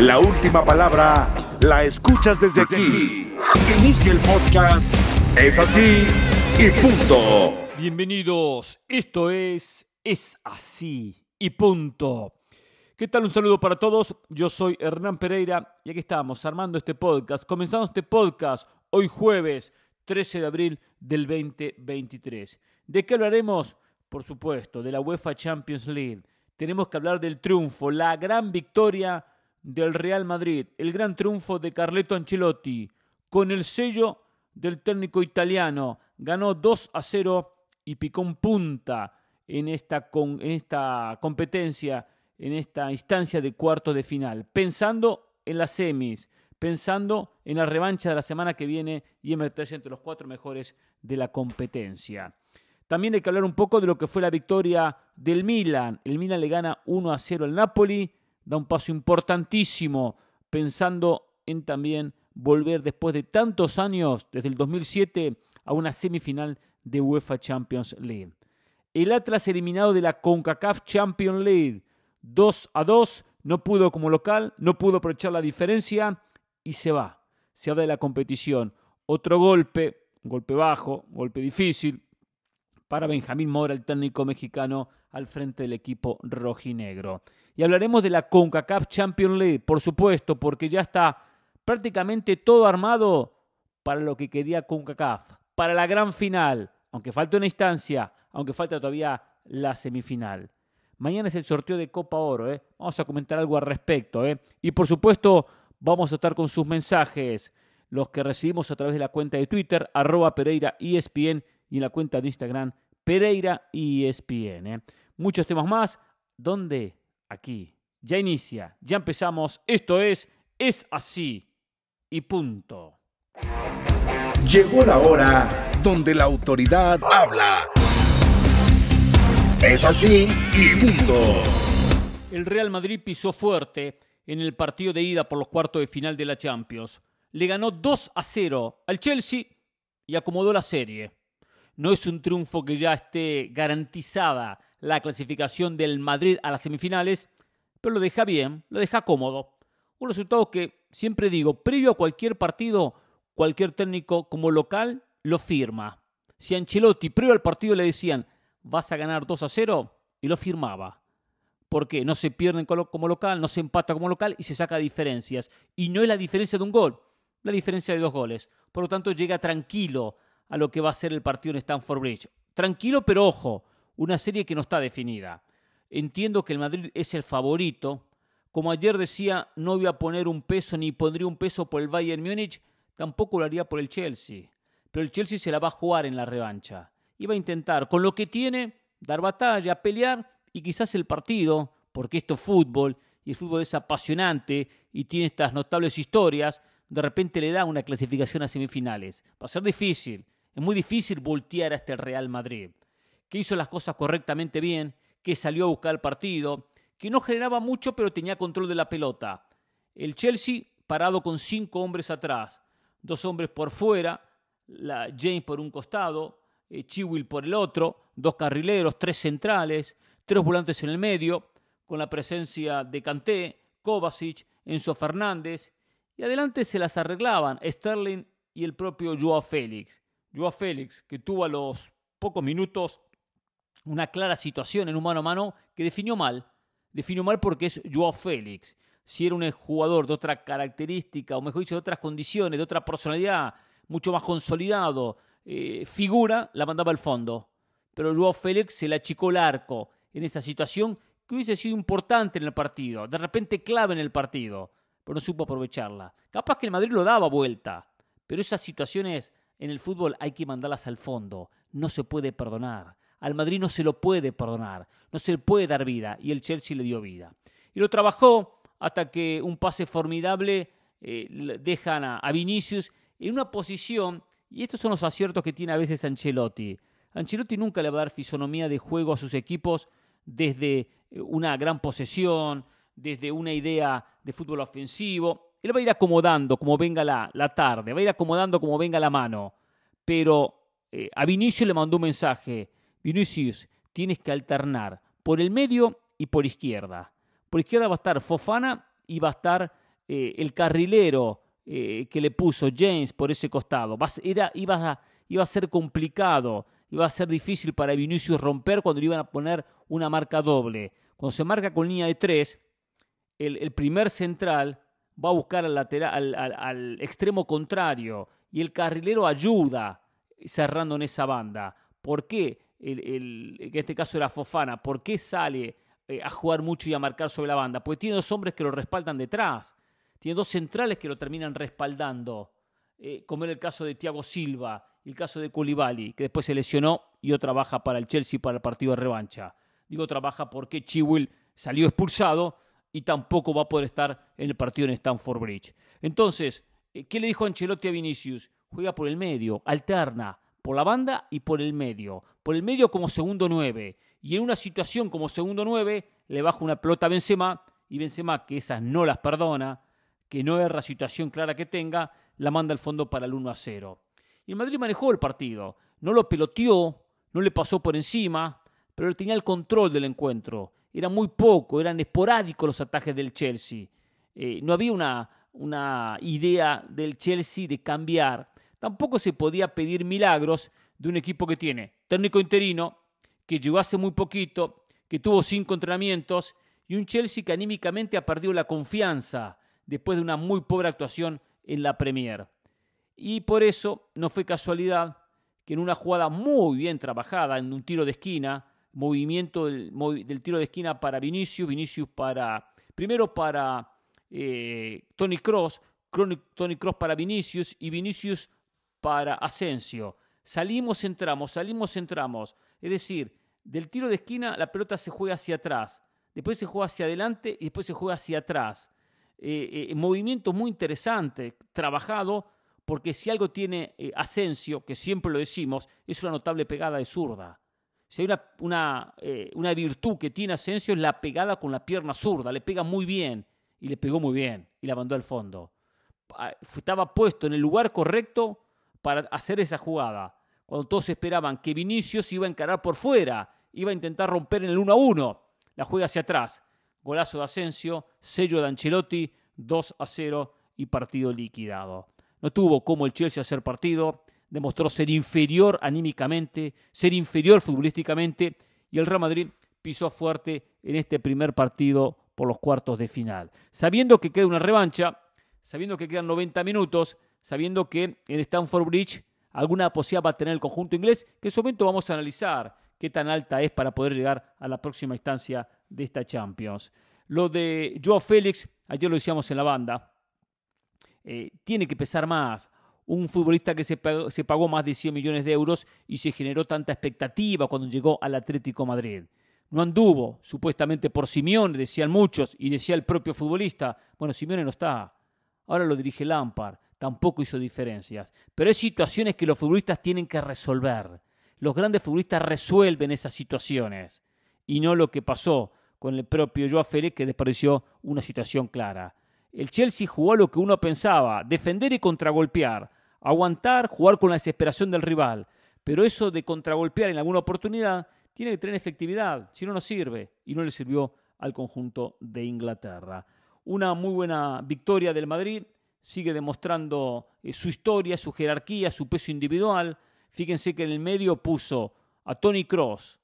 La última palabra la escuchas desde aquí. Inicia el podcast. Es así y punto. Bienvenidos. Esto es Es así y punto. ¿Qué tal? Un saludo para todos. Yo soy Hernán Pereira y aquí estamos armando este podcast. Comenzamos este podcast hoy jueves 13 de abril del 2023. ¿De qué hablaremos? Por supuesto, de la UEFA Champions League. Tenemos que hablar del triunfo, la gran victoria del Real Madrid, el gran triunfo de Carleto Ancelotti, con el sello del técnico italiano. Ganó 2 a 0 y picó punta en esta, en esta competencia, en esta instancia de cuarto de final, pensando en las semis, pensando en la revancha de la semana que viene y en meterse entre los cuatro mejores de la competencia. También hay que hablar un poco de lo que fue la victoria del Milan. El Milan le gana 1 a 0 al Napoli da un paso importantísimo pensando en también volver después de tantos años, desde el 2007, a una semifinal de UEFA Champions League. El Atlas eliminado de la CONCACAF Champions League, 2 a 2, no pudo como local, no pudo aprovechar la diferencia y se va, se va de la competición. Otro golpe, golpe bajo, golpe difícil para Benjamín Mora, el técnico mexicano al frente del equipo rojinegro. Y hablaremos de la CONCACAF Champions League, por supuesto, porque ya está prácticamente todo armado para lo que quería CONCACAF, para la gran final, aunque falta una instancia, aunque falta todavía la semifinal. Mañana es el sorteo de Copa Oro, ¿eh? vamos a comentar algo al respecto. ¿eh? Y por supuesto, vamos a estar con sus mensajes, los que recibimos a través de la cuenta de Twitter, arroba Pereira ESPN, y en la cuenta de Instagram, Pereira ESPN. ¿eh? Muchos temas más. ¿Dónde? Aquí. Ya inicia, ya empezamos. Esto es Es así y punto. Llegó la hora donde la autoridad habla. Es así y punto. El Real Madrid pisó fuerte en el partido de ida por los cuartos de final de la Champions. Le ganó 2 a 0 al Chelsea y acomodó la serie. No es un triunfo que ya esté garantizada la clasificación del Madrid a las semifinales, pero lo deja bien, lo deja cómodo. Un resultado que, siempre digo, previo a cualquier partido, cualquier técnico como local lo firma. Si Ancelotti previo al partido le decían, vas a ganar 2 a 0, y lo firmaba. ¿Por qué? No se pierden como local, no se empata como local y se saca diferencias. Y no es la diferencia de un gol, la diferencia de dos goles. Por lo tanto, llega tranquilo a lo que va a ser el partido en Stamford Bridge. Tranquilo, pero ojo, una serie que no está definida. Entiendo que el Madrid es el favorito. Como ayer decía, no voy a poner un peso ni pondría un peso por el Bayern Múnich, tampoco lo haría por el Chelsea. Pero el Chelsea se la va a jugar en la revancha. Y va a intentar, con lo que tiene, dar batalla, pelear y quizás el partido, porque esto es fútbol y el fútbol es apasionante y tiene estas notables historias, de repente le da una clasificación a semifinales. Va a ser difícil, es muy difícil voltear hasta el Real Madrid, que hizo las cosas correctamente bien, que salió a buscar el partido, que no generaba mucho pero tenía control de la pelota. El Chelsea parado con cinco hombres atrás, dos hombres por fuera, la James por un costado, eh, por el otro, dos carrileros, tres centrales, tres volantes en el medio, con la presencia de Kanté, Kovacic, Enzo Fernández, y adelante se las arreglaban Sterling y el propio Joao Félix. Joao Félix, que tuvo a los pocos minutos una clara situación en un mano a mano que definió mal. Definió mal porque es Joao Félix. Si era un jugador de otra característica, o mejor dicho, de otras condiciones, de otra personalidad, mucho más consolidado, eh, figura, la mandaba al fondo. Pero Joao Félix se le achicó el arco en esa situación que hubiese sido importante en el partido, de repente clave en el partido, pero no supo aprovecharla. Capaz que el Madrid lo daba vuelta, pero esas situaciones en el fútbol hay que mandarlas al fondo. No se puede perdonar. Al Madrid no se lo puede perdonar. No se le puede dar vida. Y el Chelsea le dio vida. Y lo trabajó hasta que un pase formidable eh, dejan a, Vinicius en una posición. Y estos son los aciertos que tiene a veces Ancelotti. Ancelotti nunca le va a dar fisonomía de juego a sus equipos desde eh, una gran posesión, desde una idea de fútbol ofensivo. Él va a ir acomodando como venga la, la tarde, va a ir acomodando como venga la mano. Pero eh, a Vinicius le mandó un mensaje. Vinicius, tienes que alternar por el medio y por izquierda. Por izquierda va a estar Fofana y va a estar eh, el carrilero eh, que le puso James por ese costado. Era, iba, a, iba a ser complicado, iba a ser difícil para Vinicius romper cuando le iban a poner una marca doble. Cuando se marca con línea de tres, el, primer central va a buscar al, lateral, al, extremo contrario y el carrilero ayuda cerrando en esa banda. ¿Por qué? El, en este caso era Fofana. ¿Por qué sale eh, a jugar mucho y a marcar sobre la banda? Porque tiene dos hombres que lo respaldan detrás. Tiene dos centrales que lo terminan respaldando, eh, como era el caso de Thiago Silva el caso de Koulibaly, que después se lesionó y otra baja para el Chelsea para el partido de revancha. Digo trabaja porque Chiwil salió expulsado y tampoco va a poder estar en el partido en Stamford Bridge. Entonces, eh, ¿qué le dijo Ancelotti a Vinicius? Juega por el medio, alterna, por la banda y por el medio. Por el medio como segundo nueve. Y en una situación como segundo nueve, le baja una pelota a Benzema y Benzema, que esas no las perdona, que no erra situación clara que tenga, la manda al fondo para el 1 a 0. Y el Madrid manejó el partido, no lo peloteó, no le pasó por encima, pero tenía el control del encuentro. Era muy poco, eran esporádicos los ataques del Chelsea. Eh, no había una, una idea del Chelsea de cambiar. Tampoco se podía pedir milagros de un equipo que tiene técnico interino, que llegó hace muy poquito, que tuvo cinco entrenamientos, y un Chelsea que anímicamente ha perdido la confianza después de una muy pobre actuación en la Premier. Y por eso no fue casualidad que en una jugada muy bien trabajada, en un tiro de esquina, movimiento del, tiro de esquina para Vinicius, Vinicius para, primero para Tony Cross, Tony Cross para Vinicius y Vinicius para Asensio. Salimos, entramos, salimos, entramos. Es decir, del tiro de esquina la pelota se juega hacia atrás, después se juega hacia adelante y después se juega hacia atrás. Eh, eh, movimiento muy interesante, trabajado, porque si algo tiene eh, Asensio, que siempre lo decimos, es una notable pegada de zurda. Si hay una, virtud que tiene Asensio es la pegada con la pierna zurda, le pega muy bien, y le pegó muy bien, y la mandó al fondo. Ah, estaba puesto en el lugar correcto para hacer esa jugada, cuando todos esperaban que Vinicius iba a encarar por fuera, iba a intentar romper en el 1 a 1, la juega hacia atrás Golazo de Asensio, sello de Ancelotti, 2 a 0 y partido liquidado. No tuvo como el Chelsea hacer partido, demostró ser inferior anímicamente, ser inferior futbolísticamente y el Real Madrid pisó fuerte en este primer partido por los cuartos de final. Sabiendo que queda una revancha, sabiendo que quedan 90 minutos, sabiendo que en Stamford Bridge alguna posibilidad va a tener el conjunto inglés, que en su momento vamos a analizar qué tan alta es para poder llegar a la próxima instancia de esta Champions. Lo de Joao Félix, ayer lo decíamos en la banda, eh, tiene que pesar más. Un futbolista que se pagó, se pagó más de 100 millones de euros y se generó tanta expectativa cuando llegó al Atlético Madrid. No anduvo, supuestamente por Simeone, decían muchos, y decía el propio futbolista. Bueno, Simeone no está. Ahora lo dirige Lampard. Tampoco hizo diferencias. Pero hay situaciones que los futbolistas tienen que resolver. Los grandes futbolistas resuelven esas situaciones. Y no lo que pasó con el propio Joao Félix que despareció una situación clara. El Chelsea jugó lo que uno pensaba, defender y contragolpear, aguantar, jugar con la desesperación del rival, pero eso de contragolpear en alguna oportunidad tiene que tener efectividad, si no, no sirve. Y no le sirvió al conjunto de Inglaterra. Una muy buena victoria del Madrid, sigue demostrando eh, su historia, su jerarquía, su peso individual, Fíjense que en el medio puso a Tony Cross,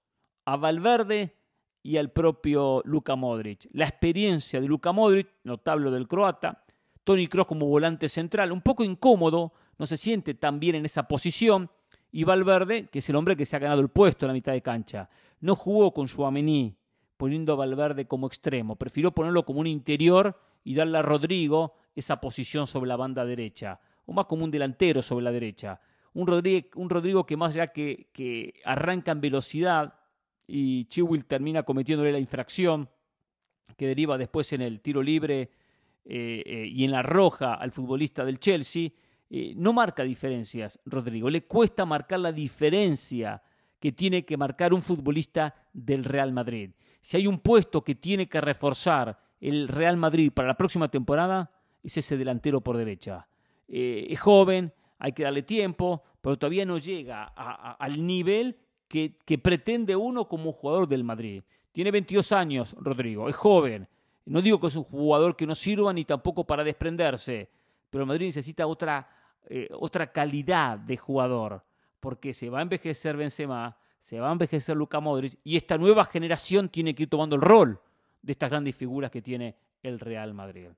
a Valverde y al propio Luka Modric. La experiencia de Luka Modric, notable del croata, Tony Cross como volante central, un poco incómodo, no se siente tan bien en esa posición, y Valverde, que es el hombre que se ha ganado el puesto en la mitad de cancha. No jugó con su Amení, poniendo a Valverde como extremo, prefirió ponerlo como un interior y darle a Rodrigo esa posición sobre la banda derecha, o más como un delantero sobre la derecha un Rodrigo, un Rodrigo que más allá que, que arranca en velocidad y Chiwil termina cometiéndole la infracción que deriva después en el tiro libre eh, eh, y en la roja al futbolista del Chelsea, eh, no marca diferencias, Rodrigo. Le cuesta marcar la diferencia que tiene que marcar un futbolista del Real Madrid. Si hay un puesto que tiene que reforzar el Real Madrid para la próxima temporada, es ese delantero por derecha. es joven, hay que darle tiempo, pero todavía no llega al nivel que, pretende uno como jugador del Madrid. Tiene 22 años, Rodrigo, es joven, No digo que es un jugador que no sirva ni tampoco para desprenderse, pero el Madrid necesita otra, eh, otra calidad de jugador, porque se va a envejecer Benzema, se va a envejecer Luka Modric y esta nueva generación tiene que ir tomando el rol de estas grandes figuras que tiene el Real Madrid.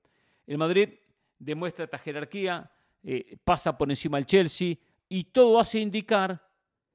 El Madrid demuestra esta jerarquía, eh, pasa por encima del Chelsea y todo hace indicar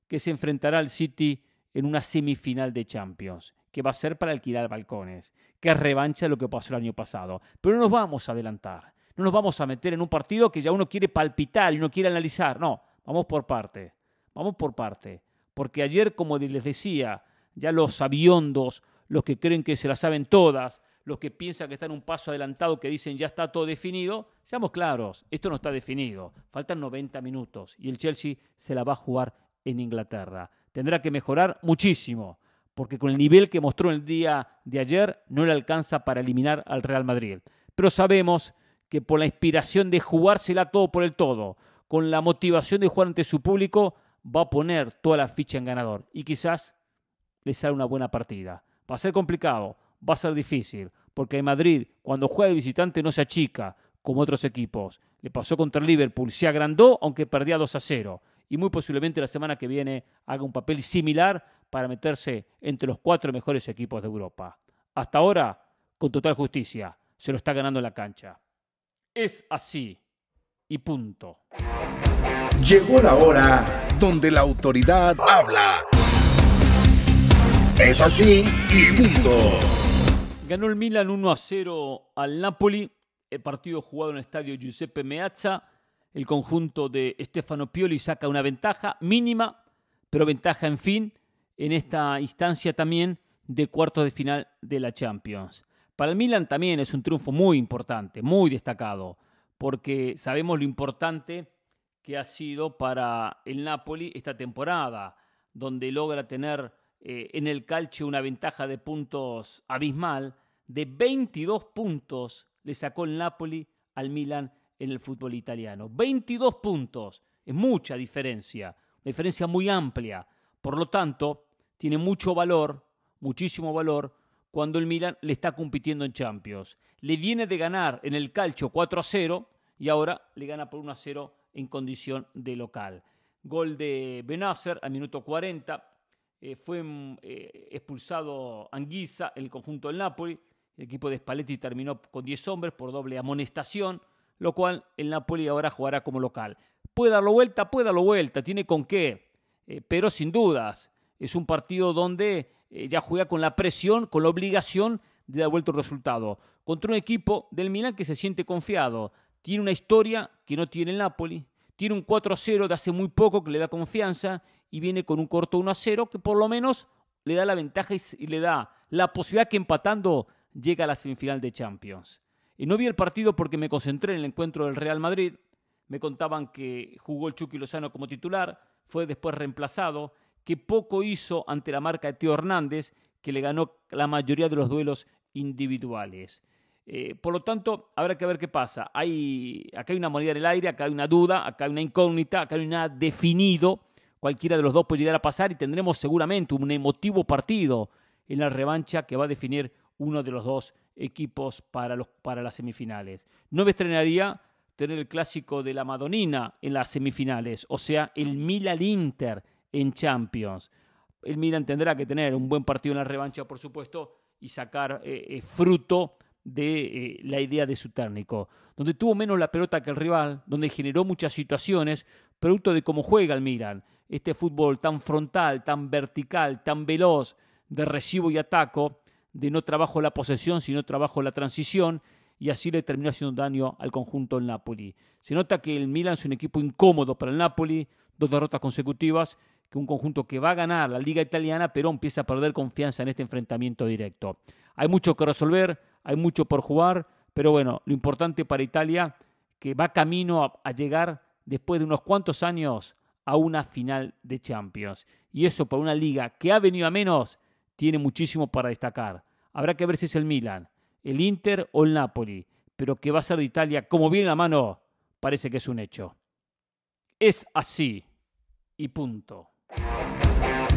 que se enfrentará al City en una semifinal de Champions, que va a ser para alquilar balcones, que es revancha de lo que pasó el año pasado. Pero no nos vamos a adelantar, no nos vamos a meter en un partido que ya uno quiere palpitar y uno quiere analizar. No, vamos por parte, vamos por parte. Porque ayer, como les decía, ya los aviondos, los que creen que se la saben todas, los que piensan que están un paso adelantado, que dicen ya está todo definido, seamos claros, esto no está definido. Faltan 90 minutos y el Chelsea se la va a jugar en Inglaterra. Tendrá que mejorar muchísimo, porque con el nivel que mostró el día de ayer no le alcanza para eliminar al Real Madrid. Pero sabemos que por la inspiración de jugársela todo por el todo, con la motivación de jugar ante su público, va a poner toda la ficha en ganador y quizás le sale una buena partida. Va a ser complicado, va a ser difícil, porque en Madrid, cuando juega de visitante, no se achica como otros equipos. Le pasó contra el Liverpool, se agrandó, aunque perdía 2 a 0 y muy posiblemente la semana que viene haga un papel similar para meterse entre los cuatro mejores equipos de Europa. Hasta ahora, con total justicia, se lo está ganando en la cancha. Es así y punto. Llegó la hora donde la autoridad habla. Es así y punto. Ganó el Milan 1 a 0 al Napoli. El partido jugado en el estadio Giuseppe Meazza el conjunto de Stefano Pioli saca una ventaja mínima, pero ventaja en fin en esta instancia también de cuartos de final de la Champions. Para el Milan también es un triunfo muy importante, muy destacado, porque sabemos lo importante que ha sido para el Napoli esta temporada, donde logra tener eh, en el calcio una ventaja de puntos abismal, de 22 puntos le sacó el Napoli al Milan en el fútbol italiano. 22 puntos, es mucha diferencia, una diferencia muy amplia. Por lo tanto, tiene mucho valor, muchísimo valor, cuando el Milan le está compitiendo en Champions. Le viene de ganar en el calcio 4 a 0 y ahora le gana por 1 a 0 en condición de local. Gol de Benacer al minuto 40. Eh, fue mm, eh, expulsado Anguissa, el conjunto del Napoli. El equipo de Spalletti terminó con 10 hombres por doble amonestación lo cual el Napoli ahora jugará como local. Puede darlo vuelta, puede darlo vuelta, tiene con qué, eh, pero sin dudas es un partido donde eh, ya juega con la presión, con la obligación de dar vuelta el resultado. Contra un equipo del Milan que se siente confiado, tiene una historia que no tiene el Napoli, tiene un 4-0 de hace muy poco que le da confianza y viene con un corto 1-0 que por lo menos le da la ventaja y le da la posibilidad que empatando llega a la semifinal de Champions. Y no vi el partido porque me concentré en el encuentro del Real Madrid. Me contaban que jugó el Chucky Lozano como titular, fue después reemplazado, que poco hizo ante la marca de Tío Hernández, que le ganó la mayoría de los duelos individuales. Eh, por lo tanto, habrá que ver qué pasa. Hay, acá hay una moneda en el aire, acá hay una duda, acá hay una incógnita, acá hay nada definido. Cualquiera de los dos puede llegar a pasar y tendremos seguramente un emotivo partido en la revancha que va a definir uno de los dos equipos para, los, para las semifinales. No me estrenaría tener el clásico de la Madonina en las semifinales, o sea, el Milan-Inter en Champions. El Milan tendrá que tener un buen partido en la revancha, por supuesto, y sacar eh, eh, fruto de eh, la idea de su técnico, donde tuvo menos la pelota que el rival, donde generó muchas situaciones, producto de cómo juega el Milan. Este fútbol tan frontal, tan vertical, tan veloz, de recibo y ataco, de no trabajo la posesión, sino trabajo la transición, y así le terminó haciendo daño al conjunto del Napoli. Se nota que el Milan es un equipo incómodo para el Napoli, dos derrotas consecutivas, que un conjunto que va a ganar la liga italiana, pero empieza a perder confianza en este enfrentamiento directo. Hay mucho que resolver, hay mucho por jugar, pero bueno, lo importante para Italia, que va camino a, a llegar después de unos cuantos años a una final de Champions. Y eso para una liga que ha venido a menos, tiene muchísimo para destacar. Habrá que ver si es el Milan, el Inter o el Napoli, pero que va a ser de Italia como viene la mano, parece que es un hecho. Es así y punto.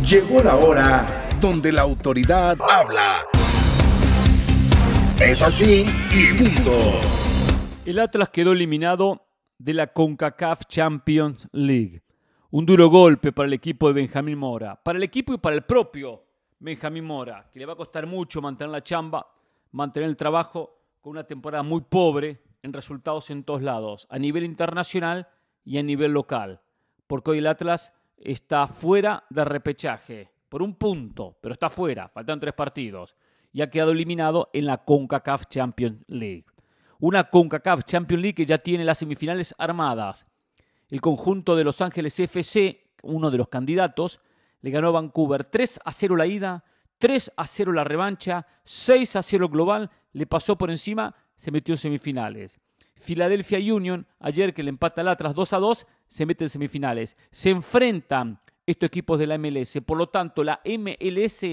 Llegó la hora donde la autoridad habla. Es así y punto. El Atlas quedó eliminado de la CONCACAF Champions League. Un duro golpe para el equipo de Benjamín Mora, para el equipo y para el propio Benjamín Mora, que le va a costar mucho mantener la chamba, mantener el trabajo con una temporada muy pobre en resultados en todos lados, a nivel internacional y a nivel local, porque hoy el Atlas está fuera de repechaje, por un punto, pero está fuera, faltan tres partidos, y ha quedado eliminado en la CONCACAF Champions League. Una CONCACAF Champions League que ya tiene las semifinales armadas. El conjunto de Los Ángeles FC, uno de los candidatos, le ganó Vancouver 3 a 0 la ida, 3 a 0 la revancha, 6 a 0 global, le pasó por encima, se metió en semifinales. Philadelphia Union, ayer que le empata al Atlas 2 a 2, se mete en semifinales. Se enfrentan estos equipos de la MLS. Por lo tanto, la MLS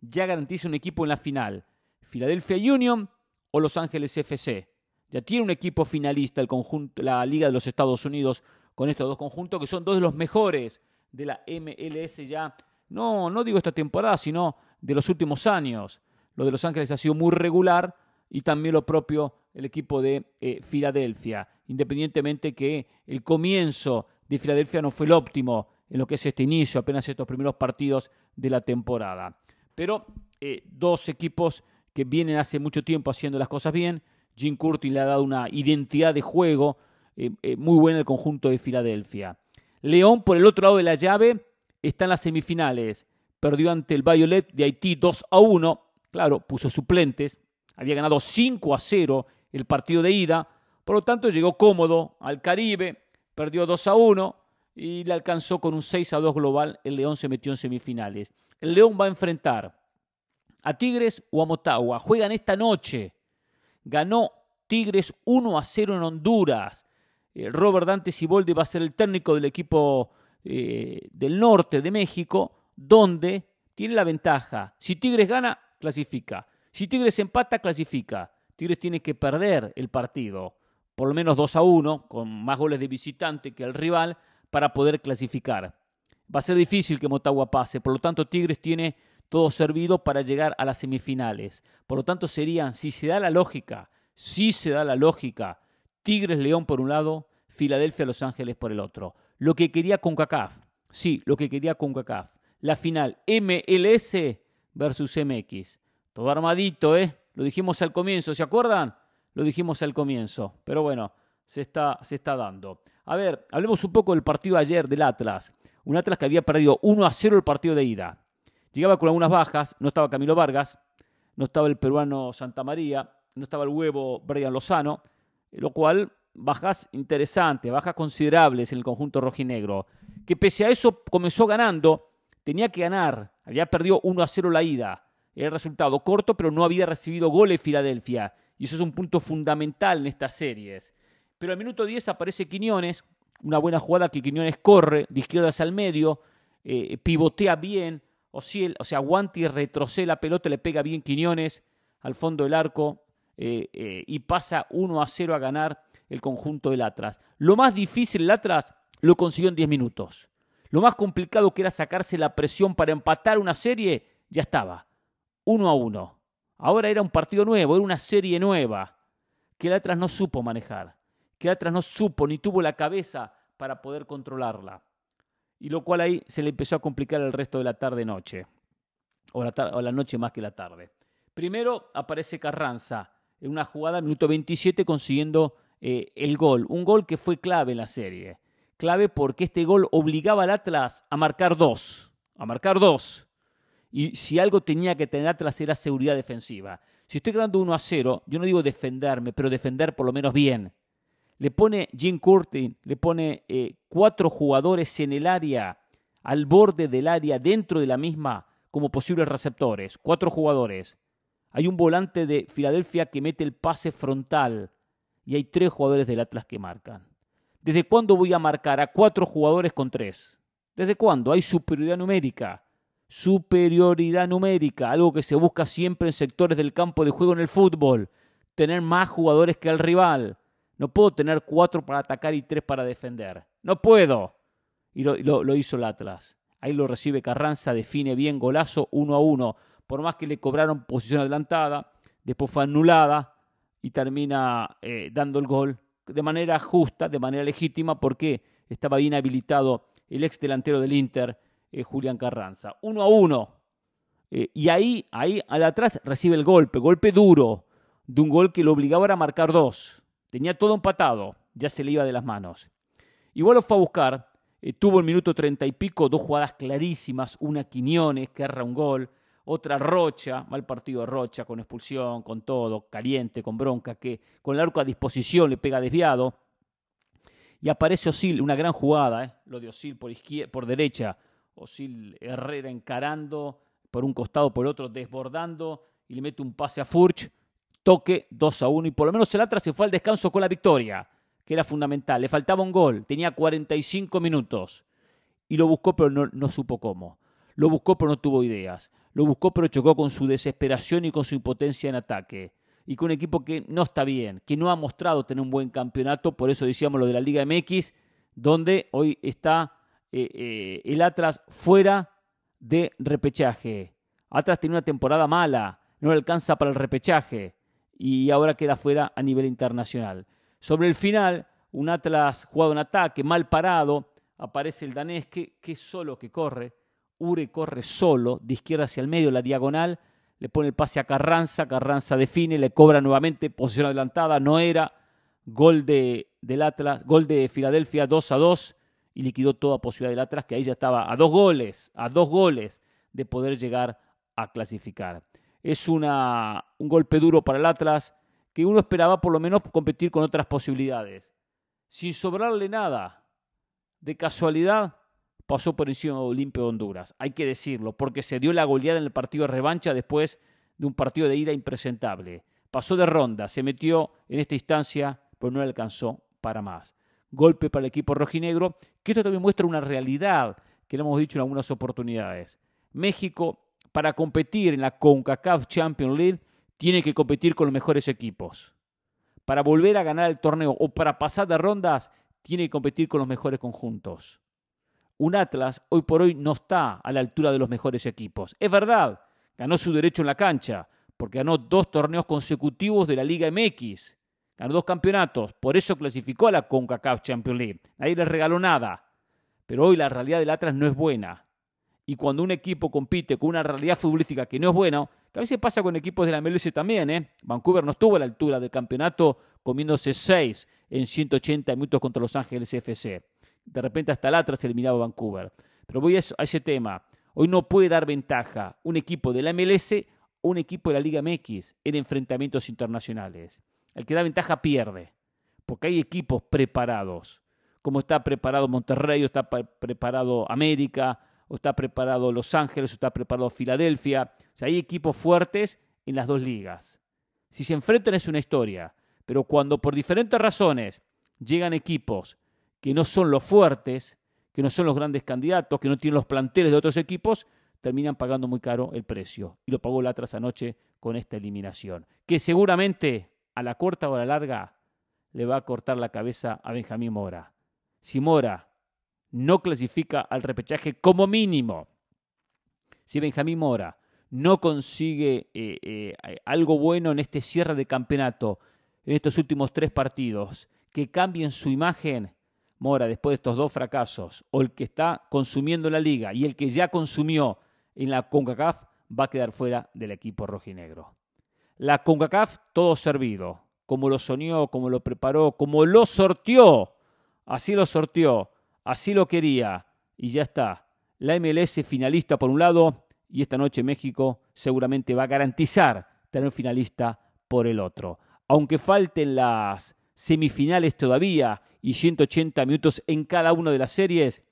ya garantiza un equipo en la final. Philadelphia Union o Los Ángeles FC. Ya tiene un equipo finalista el conjunto, la Liga de los Estados Unidos con estos dos conjuntos que son dos de los mejores de la MLS ya. No, no digo esta temporada, sino de los últimos años. Lo de Los Ángeles ha sido muy regular y también lo propio el equipo de eh, Filadelfia, independientemente que el comienzo de Filadelfia no fue el óptimo en lo que es este inicio, apenas estos primeros partidos de la temporada. Pero eh, dos equipos que vienen hace mucho tiempo haciendo las cosas bien. Jim Curtin le ha dado una identidad de juego eh, muy buena al conjunto de Filadelfia. León, por el otro lado de la llave, está en las semifinales. Perdió ante el Violet de Haití 2 a 1. Claro, puso suplentes. Había ganado 5 a 0 el partido de ida. Por lo tanto, llegó cómodo al Caribe. Perdió 2 a 1 y le alcanzó con un 6 a 2 global. El León se metió en semifinales. El León va a enfrentar a Tigres o a Motagua. Juegan esta noche. Ganó Tigres 1 a 0 en Honduras. Eh, Robert Dante Siboldi va a ser el técnico del equipo eh, del norte de México, donde tiene la ventaja. Si Tigres gana, clasifica. Si Tigres empata, clasifica. Tigres tiene que perder el partido, por lo menos 2 a 1, con más goles de visitante que el rival, para poder clasificar. Va a ser difícil que Motagua pase, por lo tanto Tigres tiene todo servido para llegar a las semifinales. Por lo tanto serían, si se da la lógica, si se da la lógica, Tigres León por un lado, Filadelfia Los Ángeles por el otro. Lo que quería CONCACAF, sí, lo que quería CONCACAF. La final MLS versus MX. Todo armadito, ¿eh? Lo dijimos al comienzo, ¿se acuerdan? Lo dijimos al comienzo, pero bueno, se está, se está dando. A ver, hablemos un poco del partido ayer del Atlas. Un Atlas que había perdido 1 a 0 el partido de ida. Llegaba con algunas bajas, no estaba Camilo Vargas, no estaba el peruano Santa María, no estaba el huevo Brian Lozano, lo cual bajas interesantes, bajas considerables en el conjunto rojinegro, que pese a eso comenzó ganando, tenía que ganar, había perdido 1 a 0 la ida, era el resultado corto, pero no había recibido goles Filadelfia, y eso es un punto fundamental en estas series. Pero al minuto 10 aparece Quiñones, una buena jugada que Quiñones corre de izquierda hacia el medio, eh, pivotea bien, o, si o sea, aguanta retrocede la pelota, le pega bien Quiñones al fondo del arco eh, eh, y pasa 1 a 0 a ganar el conjunto del Atlas. Lo más difícil el Atlas lo consiguió en 10 minutos. Lo más complicado que era sacarse la presión para empatar una serie, ya estaba. 1 a 1. Ahora era un partido nuevo, era una serie nueva que el Atlas no supo manejar, que el Atlas no supo ni tuvo la cabeza para poder controlarla. Y lo cual ahí se le empezó a complicar el resto de la tarde-noche, o la, o la noche más que la tarde. Primero aparece Carranza en una jugada, minuto 27, consiguiendo eh, el gol. Un gol que fue clave en la serie. Clave porque este gol obligaba al Atlas a marcar dos. A marcar dos. Y si algo tenía que tener Atlas era seguridad defensiva. Si estoy ganando 1 a 0, yo no digo defenderme, pero defender por lo menos bien. Le pone Jim Curtin, le pone eh, cuatro jugadores en el área, al borde del área, dentro de la misma, como posibles receptores. Cuatro jugadores. Hay un volante de Filadelfia que mete el pase frontal y hay tres jugadores del Atlas que marcan. ¿Desde cuándo voy a marcar a cuatro jugadores con tres? ¿Desde cuándo? Hay superioridad numérica. Superioridad numérica, algo que se busca siempre en sectores del campo de juego en el fútbol. Tener más jugadores que el rival. No puedo tener cuatro para atacar y tres para defender. No puedo. Y lo, lo hizo el Atlas. Ahí lo recibe Carranza, define bien golazo uno a uno por más que le cobraron posición adelantada, después fue anulada y termina eh, dando el gol de manera justa, de manera legítima, porque estaba bien habilitado el ex delantero del Inter, eh, Julián Carranza. Uno a uno. Eh, y ahí, ahí al atrás recibe el golpe, golpe duro, de un gol que lo obligaba a marcar dos. Tenía todo empatado, ya se le iba de las manos. Igual lo fue a buscar, eh, tuvo el minuto treinta y pico dos jugadas clarísimas, una Quiñones que erra un gol, otra Rocha, mal partido Rocha, con expulsión, con todo, caliente, con bronca, que con el arco a disposición le pega desviado. Y aparece Osil, una gran jugada, ¿eh? lo de Osil por, por derecha, Osil Herrera encarando por un costado, por otro, desbordando, y le mete un pase a Furch, toque 2 a 1, y por lo menos el Atlas se fue al descanso con la victoria, que era fundamental. Le faltaba un gol, tenía 45 minutos, y lo buscó, pero no, no supo cómo. Lo buscó, pero no tuvo ideas. Lo buscó, pero chocó con su desesperación y con su impotencia en ataque y con un equipo que no está bien, que no ha mostrado tener un buen campeonato, por eso decíamos lo de la Liga MX, donde hoy está eh, eh, el Atlas fuera de repechaje. Atlas tiene una temporada mala, no le alcanza para el repechaje y ahora queda fuera a nivel internacional. Sobre el final, un Atlas jugado en ataque, mal parado, aparece el danés que, que solo que corre, Ure corre solo, de izquierda hacia el medio, la diagonal, le pone el pase a Carranza, Carranza define, le cobra nuevamente, posición adelantada, no era, gol de, del Atlas, gol de Filadelfia 2 a 2 y liquidó toda posibilidad del Atlas, que ahí ya estaba a dos goles, a dos goles de poder llegar a clasificar. Es una, un golpe duro para el Atlas, que uno esperaba por lo menos competir con otras posibilidades. Sin sobrarle nada, de casualidad, pasó por encima de Olimpio de Honduras. Hay que decirlo, porque se dio la goleada en el partido de revancha después de un partido de ida impresentable. Pasó de ronda, se metió en esta instancia, pero no alcanzó para más. Golpe para el equipo rojinegro, que esto también muestra una realidad que lo hemos dicho en algunas oportunidades. México, para competir en la CONCACAF Champions League, tiene que competir con los mejores equipos. Para volver a ganar el torneo o para pasar de rondas, tiene que competir con los mejores conjuntos un Atlas hoy por hoy no está a la altura de los mejores equipos. Es verdad, ganó su derecho en la cancha, porque ganó dos torneos consecutivos de la Liga MX, ganó dos campeonatos, por eso clasificó a la CONCACAF Champions League. Nadie le regaló nada. Pero hoy la realidad del Atlas no es buena. Y cuando un equipo compite con una realidad futbolística que no es buena, que a veces pasa con equipos de la MLS también, ¿eh? Vancouver no estuvo a la altura del campeonato comiéndose seis en 180 minutos contra Los Ángeles FC. De repente hasta el Atlas eliminaba a Vancouver. Pero voy a, ese tema. Hoy no puede dar ventaja un equipo de la MLS o un equipo de la Liga MX en enfrentamientos internacionales. El que da ventaja pierde, porque hay equipos preparados, como está preparado Monterrey, o está preparado América, o está preparado Los Ángeles, o está preparado Filadelfia. O sea, hay equipos fuertes en las dos ligas. Si se enfrentan es una historia, pero cuando por diferentes razones llegan equipos que no son los fuertes, que no son los grandes candidatos, que no tienen los planteles de otros equipos, terminan pagando muy caro el precio. Y lo pagó el Atlas anoche con esta eliminación. Que seguramente a la corta o a la larga le va a cortar la cabeza a Benjamín Mora. Si Mora no clasifica al repechaje como mínimo, si Benjamín Mora no consigue eh, eh, algo bueno en este cierre de campeonato, en estos últimos tres partidos, que cambien su imagen, Mora, después de estos dos fracasos, o el que está consumiendo la liga y el que ya consumió en la CONCACAF, va a quedar fuera del equipo rojinegro. La CONCACAF, todo servido, como lo soñó, como lo preparó, como lo sortió, así lo sortió, así lo quería, y ya está. La MLS finalista por un lado, y esta noche México seguramente va a garantizar tener finalista por el otro. Aunque falten las semifinales todavía y 180 minutos en cada una de las series,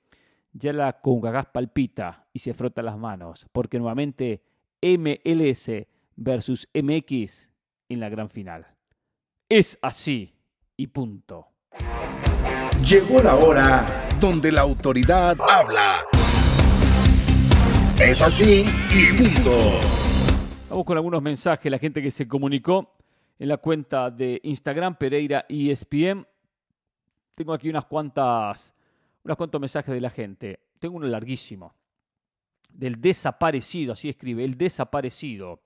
ya la CONCACAF palpita y se frota las manos, porque nuevamente MLS versus MX en la gran final. Es así y punto. Llegó la hora donde la autoridad habla. Es así y punto. Vamos con algunos mensajes, la gente que se comunicó en la cuenta de Instagram Pereira ESPN tengo aquí unas cuantas, unos cuantos mensajes de la gente. Tengo uno larguísimo. Del desaparecido, así escribe, el desaparecido.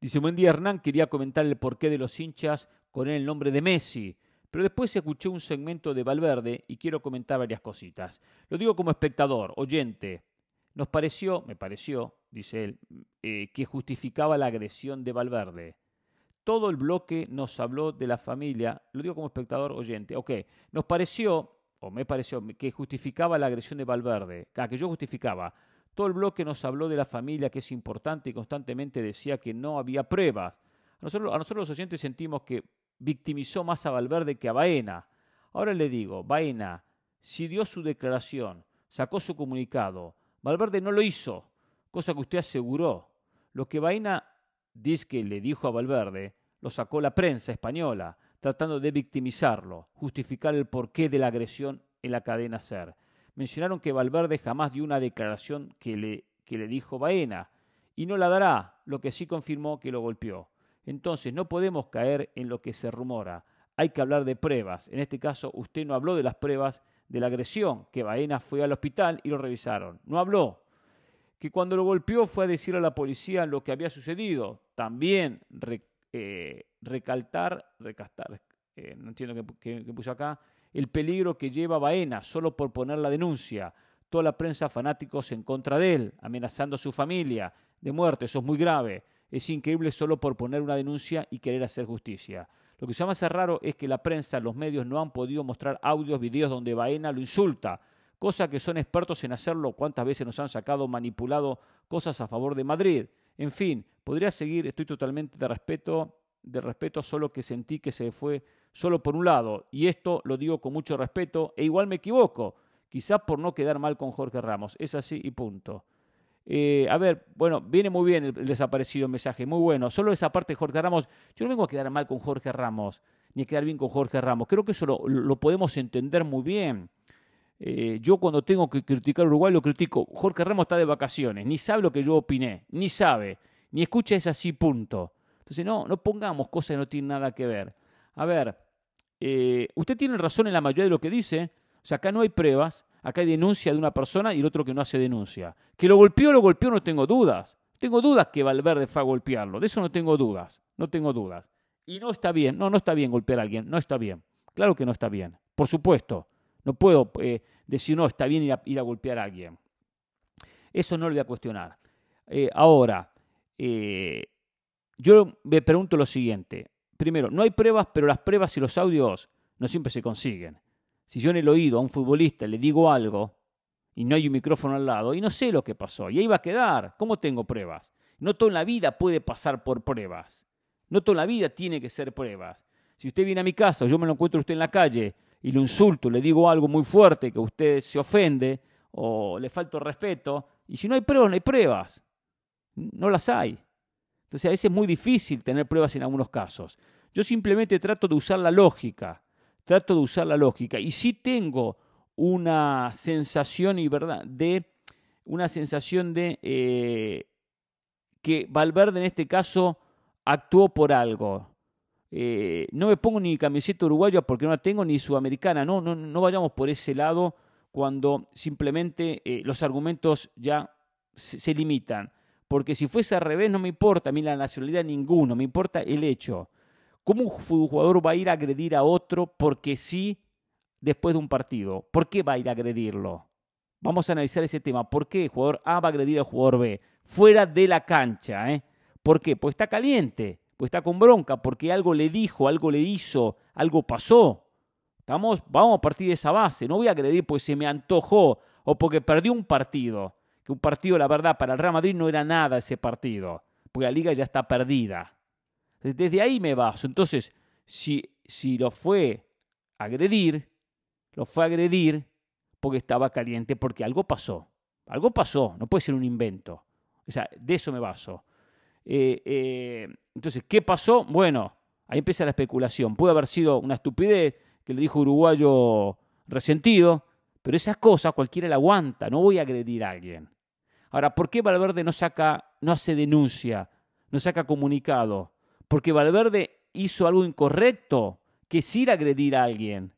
Dice, buen día Hernán, quería comentar el porqué de los hinchas con el nombre de Messi, pero después escuché un segmento de Valverde y quiero comentar varias cositas. Lo digo como espectador, oyente. Nos pareció, me pareció, dice él, eh, que justificaba la agresión de Valverde. Todo el bloque nos habló de la familia, lo digo como espectador oyente, ok, nos pareció, o me pareció, que justificaba la agresión de Valverde, ah, que yo justificaba. Todo el bloque nos habló de la familia, que es importante, y constantemente decía que no había pruebas. A nosotros, a nosotros los oyentes sentimos que victimizó más a Valverde que a Baena. Ahora le digo, Baena, si dio su declaración, sacó su comunicado, Valverde no lo hizo, cosa que usted aseguró. Lo que Baena dice que le dijo a Valverde, lo sacó la prensa española, tratando de victimizarlo, justificar el porqué de la agresión en la cadena SER mencionaron que Valverde jamás dio una declaración que le, que le dijo Baena, y no la dará, lo que sí confirmó que lo golpeó. Entonces no podemos caer en lo que se rumora. Hay que hablar de pruebas. En este caso, usted no habló de las pruebas de la agresión, que Baena fue al hospital y lo revisaron. No habló. Que cuando lo golpeó fue a decir a la policía lo que había sucedido. También eh, recaltar, recastar, eh, no entiendo qué, puso acá, el peligro que lleva Baena solo por poner la denuncia. Toda la prensa fanáticos en contra de él, amenazando a su familia de muerte. Eso es muy grave. Es increíble solo por poner una denuncia y querer hacer justicia. Lo que se llama ser raro es que la prensa, los medios no han podido mostrar audios, videos donde Baena lo insulta, cosa que son expertos en hacerlo. ¿Cuántas veces nos han sacado, manipulado cosas a favor de Madrid? En fin, podría seguir, estoy totalmente de respeto, de respeto, solo que sentí que se fue solo por un lado, y esto lo digo con mucho respeto, e igual me equivoco, quizás por no quedar mal con Jorge Ramos, es así y punto. Eh, a ver, bueno, viene muy bien el, desaparecido mensaje, muy bueno. Solo esa parte de Jorge Ramos, yo no vengo a quedar mal con Jorge Ramos, ni a quedar bien con Jorge Ramos. Creo que eso lo, podemos entender muy bien. Eh, yo cuando tengo que criticar a Uruguay lo critico. Jorge Ramos está de vacaciones, ni sabe lo que yo opiné, ni sabe, ni escucha es así, punto. Entonces no, no pongamos cosas que no tienen nada que ver. A ver, eh, usted tiene razón en la mayoría de lo que dice. O sea, acá no hay pruebas, acá hay denuncia de una persona y el otro que no hace denuncia. Que lo golpeó, lo golpeó, no tengo dudas. Tengo dudas que Valverde fue a golpearlo. De eso no tengo dudas. No tengo dudas. Y no está bien. No, no está bien golpear a alguien. No está bien. Claro que no está bien. Por supuesto. No puedo eh, decir, no, está bien ir a, golpear a alguien. Eso no lo voy a cuestionar. Eh, ahora, yo me pregunto lo siguiente primero, no hay pruebas, pero las pruebas y los audios no siempre se consiguen. Si yo en el oído a un futbolista le digo algo y no hay un micrófono al lado y no sé lo que pasó y ahí va a quedar, ¿cómo tengo pruebas? No toda la vida puede pasar por pruebas. No toda la vida tiene que ser pruebas. Si usted viene a mi casa o yo me lo encuentro usted en la calle y lo insulto, le digo algo muy fuerte que usted se ofende o le falta respeto, y si no hay pruebas, no hay pruebas. No las hay. Entonces a veces es muy difícil tener pruebas en algunos casos. Yo simplemente trato de usar la lógica, trato de usar la lógica. Y sí tengo una sensación y verdad de una sensación de eh, que Valverde en este caso actuó por algo. Eh, no me pongo ni camiseta uruguaya porque no la tengo ni sudamericana. No, no, no vayamos por ese lado cuando simplemente eh, los argumentos ya se, limitan. Porque si fuese al revés, no me importa a mí la nacionalidad ninguno, me importa el hecho. ¿Cómo un jugador va a ir a agredir a otro porque sí después de un partido? ¿Por qué va a ir a agredirlo? Vamos a analizar ese tema. ¿Por qué el jugador A va a agredir al jugador B? Fuera de la cancha. ¿eh? ¿Por qué? Pues está caliente, pues está con bronca, porque algo le dijo, algo le hizo, algo pasó. Estamos, vamos a partir de esa base. No voy a agredir porque se me antojó o porque perdió un partido que un partido, la verdad, para el Real Madrid no era nada ese partido, porque la liga ya está perdida. Desde ahí me baso. Entonces, si, si lo fue agredir, lo fue agredir porque estaba caliente, porque algo pasó. Algo pasó, no puede ser un invento. O sea, de eso me baso. Eh, eh, entonces, ¿qué pasó? Bueno, ahí empieza la especulación. Puede haber sido una estupidez que le dijo uruguayo resentido, pero esas cosas cualquiera la aguanta. No voy a agredir a alguien. Ahora, ¿por qué Valverde no saca, no hace denuncia, no saca comunicado? Porque Valverde hizo algo incorrecto, que es ir a agredir a alguien.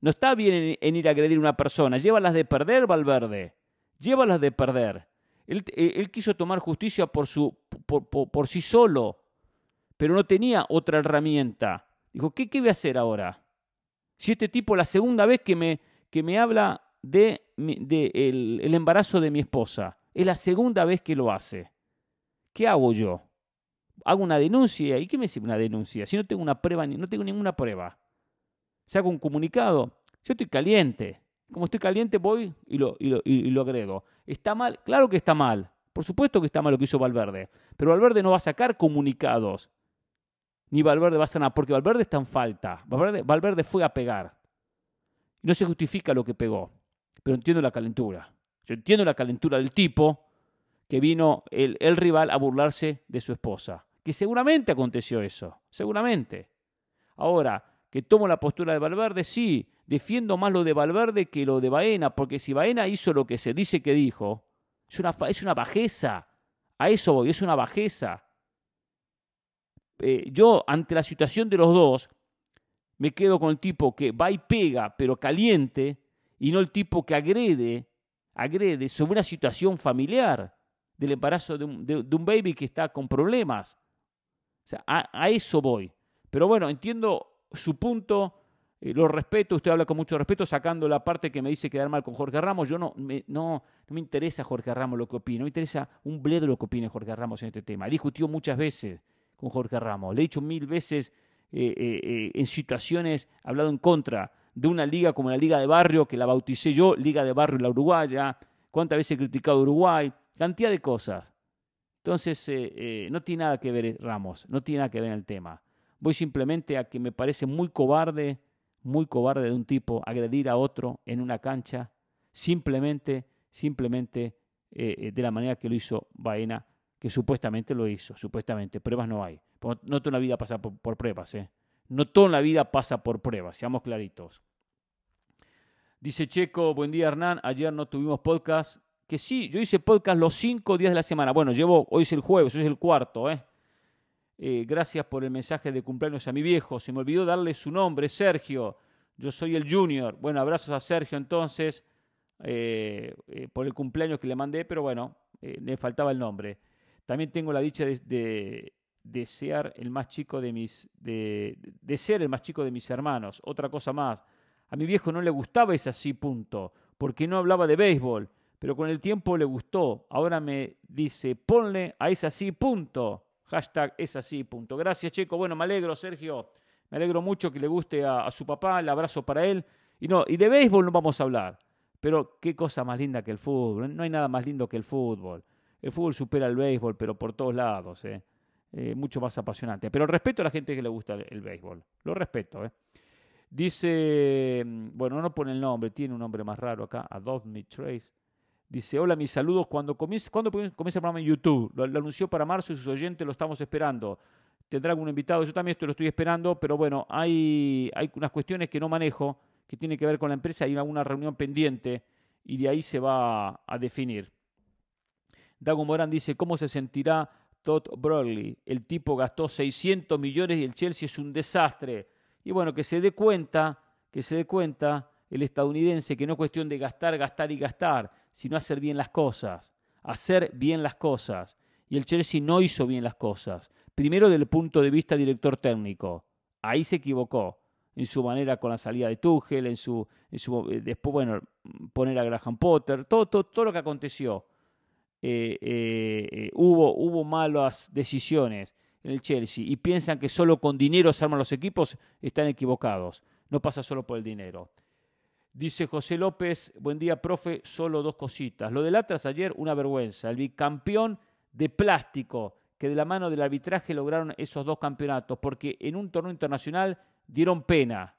No está bien en, ir a agredir a una persona. Llévalas de perder, Valverde. Llévalas de perder. Él, quiso tomar justicia por, su, por, sí solo. pero no tenía otra herramienta. Dijo, ¿qué, qué voy a hacer ahora? Si este tipo la segunda vez que me, que me habla de, de el, el embarazo de mi esposa, es la segunda vez que lo hace. ¿Qué hago yo? Hago una denuncia. ¿Y qué me sirve una denuncia? Si no tengo una prueba, no tengo ninguna prueba. Saco un comunicado. Yo estoy caliente. Como estoy caliente, voy y lo, y agredo. ¿Está mal? Claro que está mal. Por supuesto que está mal lo que hizo Valverde. Pero Valverde no va a sacar comunicados. Ni Valverde va a sanar, porque Valverde está en falta. Valverde, fue a pegar. No se justifica lo que pegó. Pero entiendo la calentura. Yo entiendo la calentura del tipo que vino el rival a burlarse de su esposa. Que seguramente aconteció eso. Seguramente. Ahora, que tomo la postura de Valverde, sí, defiendo más lo de Valverde que lo de Baena, porque si Baena hizo lo que se dice que dijo, es una, es una bajeza. A eso voy, es una bajeza. Eh, yo, ante la situación de los dos, me quedo con el tipo que va y pega, pero caliente, y no el tipo que agrede, agrede sobre una situación familiar del embarazo de un, de, un baby que está con problemas. O sea, a eso voy. Pero bueno, entiendo su punto, eh, lo respeto, usted habla con mucho respeto, sacando la parte que me dice quedar mal con Jorge Ramos. Yo no me, no, me interesa Jorge Ramos lo que opine, no me interesa un bledo lo que opine Jorge Ramos en este tema. He discutido muchas veces con Jorge Ramos, le he dicho mil veces eh, eh, en situaciones, hablado en contra de una liga como la Liga de Barrio, que la bauticé yo, Liga de Barrio la Uruguaya, cuántas veces he criticado Uruguay, cantidad de cosas. Entonces, no tiene nada que ver Ramos, no tiene nada que ver en el tema. Voy simplemente a que me parece muy cobarde, muy cobarde de un tipo agredir a otro en una cancha, simplemente, simplemente eh, de la manera que lo hizo Baena, que supuestamente lo hizo, supuestamente. Pruebas no hay. No toda la vida pasa por, por pruebas, ¿eh? No toda la vida pasa por pruebas, seamos claritos. Dice Checo, buen día Hernán, ayer no tuvimos podcast. Que sí, yo hice podcast los cinco días de la semana. Bueno, llevo, hoy es el jueves, hoy es el cuarto, ¿eh? Eh, gracias por el mensaje de cumpleaños a mi viejo. Se me olvidó darle su nombre, Sergio. Yo soy el Junior. Bueno, abrazos a Sergio entonces eh, eh, por el cumpleaños que le mandé, pero bueno, le faltaba el nombre. También tengo la dicha de, ser el más chico de mis, de, de, ser el más chico de mis hermanos. Otra cosa más. A mi viejo no le gustaba ese así, punto, porque no hablaba de béisbol, pero con el tiempo le gustó. Ahora me dice, ponle a ese así, punto. Hashtag es así. Gracias, Checo. Bueno, me alegro, Sergio. Me alegro mucho que le guste a, su papá. El abrazo para él. Y no, y de béisbol no vamos a hablar. Pero qué cosa más linda que el fútbol. No hay nada más lindo que el fútbol. El fútbol supera el béisbol, pero por todos lados. ¿eh? Eh, mucho más apasionante. Pero respeto a la gente que le gusta el, béisbol. Lo respeto. ¿eh? Dice, bueno, no pone el nombre, tiene un nombre más raro acá. Adopt Me Trace. Dice, hola, mis saludos. Cuando comienza, ¿Cuándo comienza el programa en YouTube? Lo, anunció para marzo y sus oyentes lo estamos esperando. ¿Tendrá algún invitado? Yo también esto lo estoy esperando, pero bueno, hay, hay unas cuestiones que no manejo, que tienen que ver con la empresa. Hay alguna reunión pendiente y de ahí se va a, definir. Dago Morán dice, ¿cómo se sentirá Todd Broadley? El tipo gastó 600 millones y el Chelsea es un desastre. Y bueno, que se dé cuenta, que se dé cuenta el estadounidense que no es cuestión de gastar, gastar y gastar, sino hacer bien las cosas, hacer bien las cosas. Y el Chelsea no hizo bien las cosas. Primero desde el punto de vista director técnico. Ahí se equivocó en su manera con la salida de Tuchel, en su, en su eh, después, bueno, poner a Graham Potter, todo, todo, todo lo que aconteció. Eh, eh, hubo, hubo malas decisiones en el Chelsea y piensan que solo con dinero se arman los equipos, están equivocados. No pasa solo por el dinero. Dice José López, buen día, profe, solo dos cositas. Lo del Atlas ayer, una vergüenza. El bicampeón de plástico, que de la mano del arbitraje lograron esos dos campeonatos, porque en un torneo internacional dieron pena.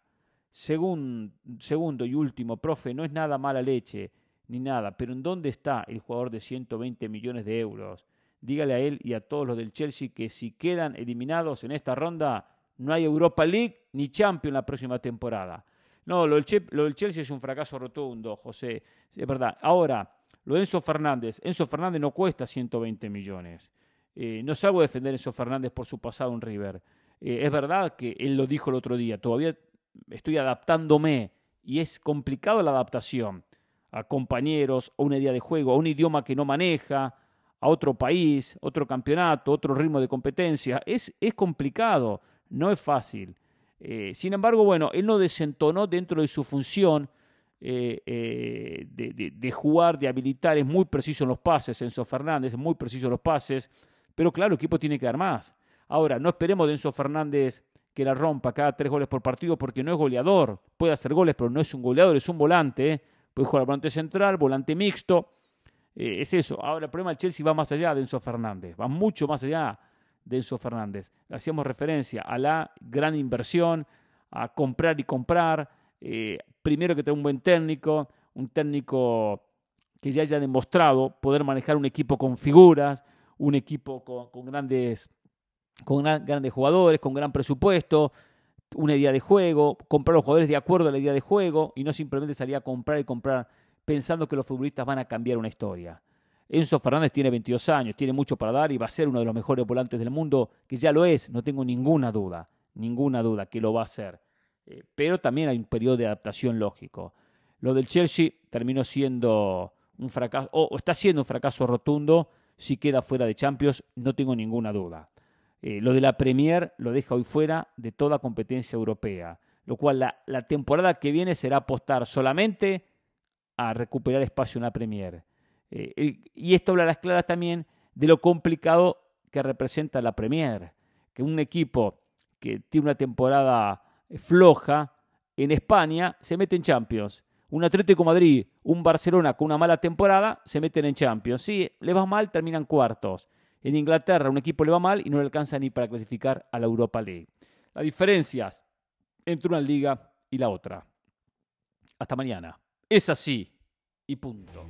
Segundo y último, profe, no es nada mala leche, ni nada, pero ¿en dónde está el jugador de 120 millones de euros? Dígale a él y a todos los del Chelsea que si quedan eliminados en esta ronda, no hay Europa League ni Champions la próxima temporada. No, lo del, Chelsea es un fracaso rotundo, José. Es verdad. Ahora, lo de Enzo Fernández. Enzo Fernández no cuesta 120 millones. Eh, no salgo a defender a Enzo Fernández por su pasado en River. Eh, es verdad que él lo dijo el otro día. Todavía estoy adaptándome y es complicado la adaptación a compañeros, a una idea de juego, a un idioma que no maneja, a otro país, otro campeonato, otro ritmo de competencia. Es, es complicado, no es fácil. Eh, sin embargo, bueno, él no desentonó dentro de su función eh, eh, de, jugar, de habilitar, es muy preciso en los pases, Enzo Fernández, es muy preciso en los pases, pero claro, el equipo tiene que dar más. Ahora, no esperemos de Enzo Fernández que la rompa cada tres goles por partido porque no es goleador, puede hacer goles, pero no es un goleador, es un volante, puede jugar volante central, volante mixto, es eso. Ahora, el problema del Chelsea va más allá de Enzo Fernández, va mucho más allá de Enzo Fernández. Hacíamos referencia a la gran inversión, a comprar y comprar. Eh, primero que tener un buen técnico, un técnico que ya haya demostrado poder manejar un equipo con figuras, un equipo con, grandes, con grandes jugadores, con gran presupuesto, una idea de juego, comprar los jugadores de acuerdo a la idea de juego y no simplemente salir a comprar y comprar pensando que los futbolistas van a cambiar una historia. Enzo Fernández tiene 22 años, tiene mucho para dar y va a ser uno de los mejores volantes del mundo, que ya lo es, no tengo ninguna duda, ninguna duda que lo va a ser. Eh, pero también hay un periodo de adaptación lógico. Lo del Chelsea terminó siendo un fracaso, o está siendo un fracaso rotundo si queda fuera de Champions, no tengo ninguna duda. Eh, lo de la Premier lo deja hoy fuera de toda competencia europea, lo cual la, la temporada que viene será apostar solamente a recuperar espacio en la Premier. Eh, y esto habla a las claras también de lo complicado que representa la Premier, que un equipo que tiene una temporada eh, floja en España se mete en Champions. Un Atlético Madrid, un Barcelona con una mala temporada se meten en Champions. Si le va mal, terminan cuartos. En Inglaterra un equipo le va mal y no le alcanza ni para clasificar a la Europa League. Las diferencias entre una liga y la otra. Hasta mañana. Es así y punto.